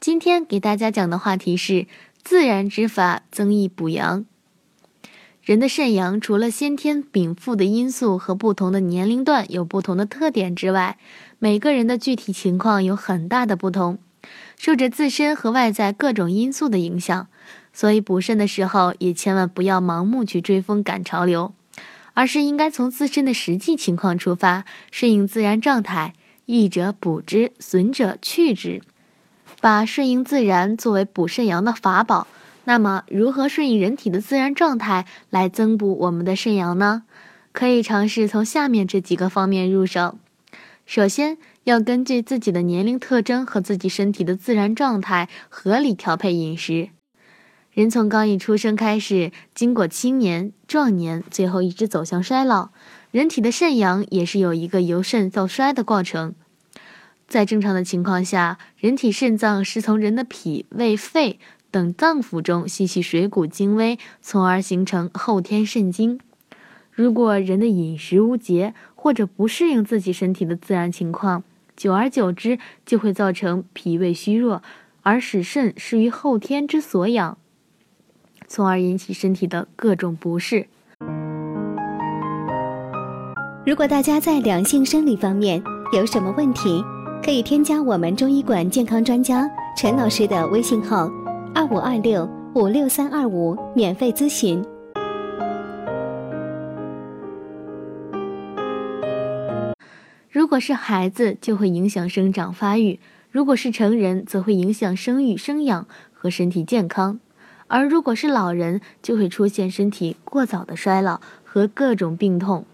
今天给大家讲的话题是自然之法增益补阳。人的肾阳除了先天禀赋的因素和不同的年龄段有不同的特点之外，每个人的具体情况有很大的不同，受着自身和外在各种因素的影响。所以补肾的时候，也千万不要盲目去追风赶潮流，而是应该从自身的实际情况出发，顺应自然状态，益者补之，损者去之，把顺应自然作为补肾阳的法宝。那么，如何顺应人体的自然状态来增补我们的肾阳呢？可以尝试从下面这几个方面入手。首先，要根据自己的年龄特征和自己身体的自然状态，合理调配饮食。人从刚一出生开始，经过青年、壮年，最后一直走向衰老，人体的肾阳也是有一个由盛到衰的过程。在正常的情况下，人体肾脏是从人的脾、胃、肺。等脏腑中吸取水谷精微，从而形成后天肾精。如果人的饮食无节，或者不适应自己身体的自然情况，久而久之就会造成脾胃虚弱，而使肾失于后天之所养，从而引起身体的各种不适。如果大家在两性生理方面有什么问题，可以添加我们中医馆健康专家陈老师的微信号。二五二六五六三二五，免费咨询。如果是孩子，就会影响生长发育；如果是成人，则会影响生育、生养和身体健康；而如果是老人，就会出现身体过早的衰老和各种病痛。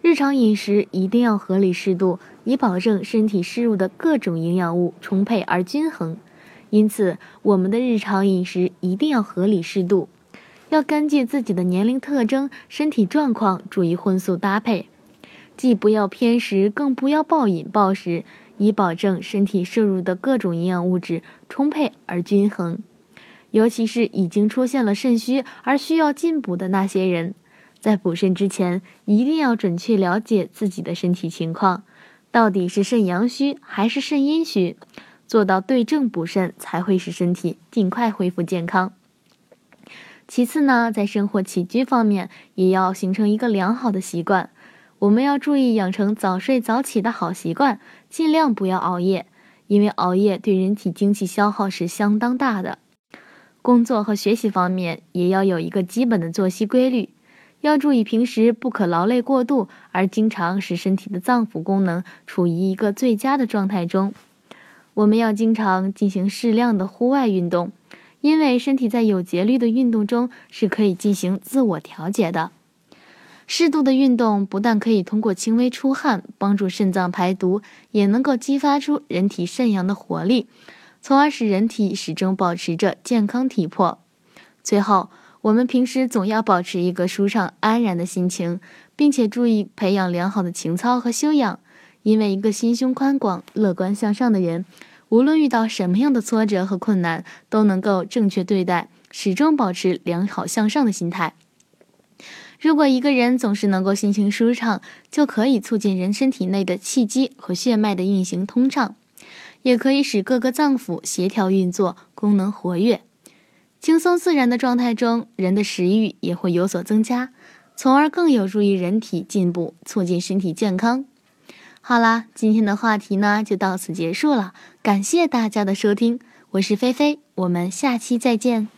日常饮食一定要合理适度，以保证身体摄入的各种营养物充沛而均衡。因此，我们的日常饮食一定要合理适度，要根据自己的年龄特征、身体状况，注意荤素搭配，既不要偏食，更不要暴饮暴食，以保证身体摄入的各种营养物质充沛而均衡。尤其是已经出现了肾虚而需要进补的那些人，在补肾之前，一定要准确了解自己的身体情况，到底是肾阳虚还是肾阴虚。做到对症补肾，才会使身体尽快恢复健康。其次呢，在生活起居方面，也要形成一个良好的习惯。我们要注意养成早睡早起的好习惯，尽量不要熬夜，因为熬夜对人体精气消耗是相当大的。工作和学习方面，也要有一个基本的作息规律，要注意平时不可劳累过度，而经常使身体的脏腑功能处于一个最佳的状态中。我们要经常进行适量的户外运动，因为身体在有节律的运动中是可以进行自我调节的。适度的运动不但可以通过轻微出汗帮助肾脏排毒，也能够激发出人体肾阳的活力，从而使人体始终保持着健康体魄。最后，我们平时总要保持一个舒畅安然的心情，并且注意培养良好的情操和修养。因为一个心胸宽广、乐观向上的人，无论遇到什么样的挫折和困难，都能够正确对待，始终保持良好向上的心态。如果一个人总是能够心情舒畅，就可以促进人身体内的气机和血脉的运行通畅，也可以使各个脏腑协调运作，功能活跃。轻松自然的状态中，人的食欲也会有所增加，从而更有助于人体进步，促进身体健康。好啦，今天的话题呢就到此结束了，感谢大家的收听，我是菲菲，我们下期再见。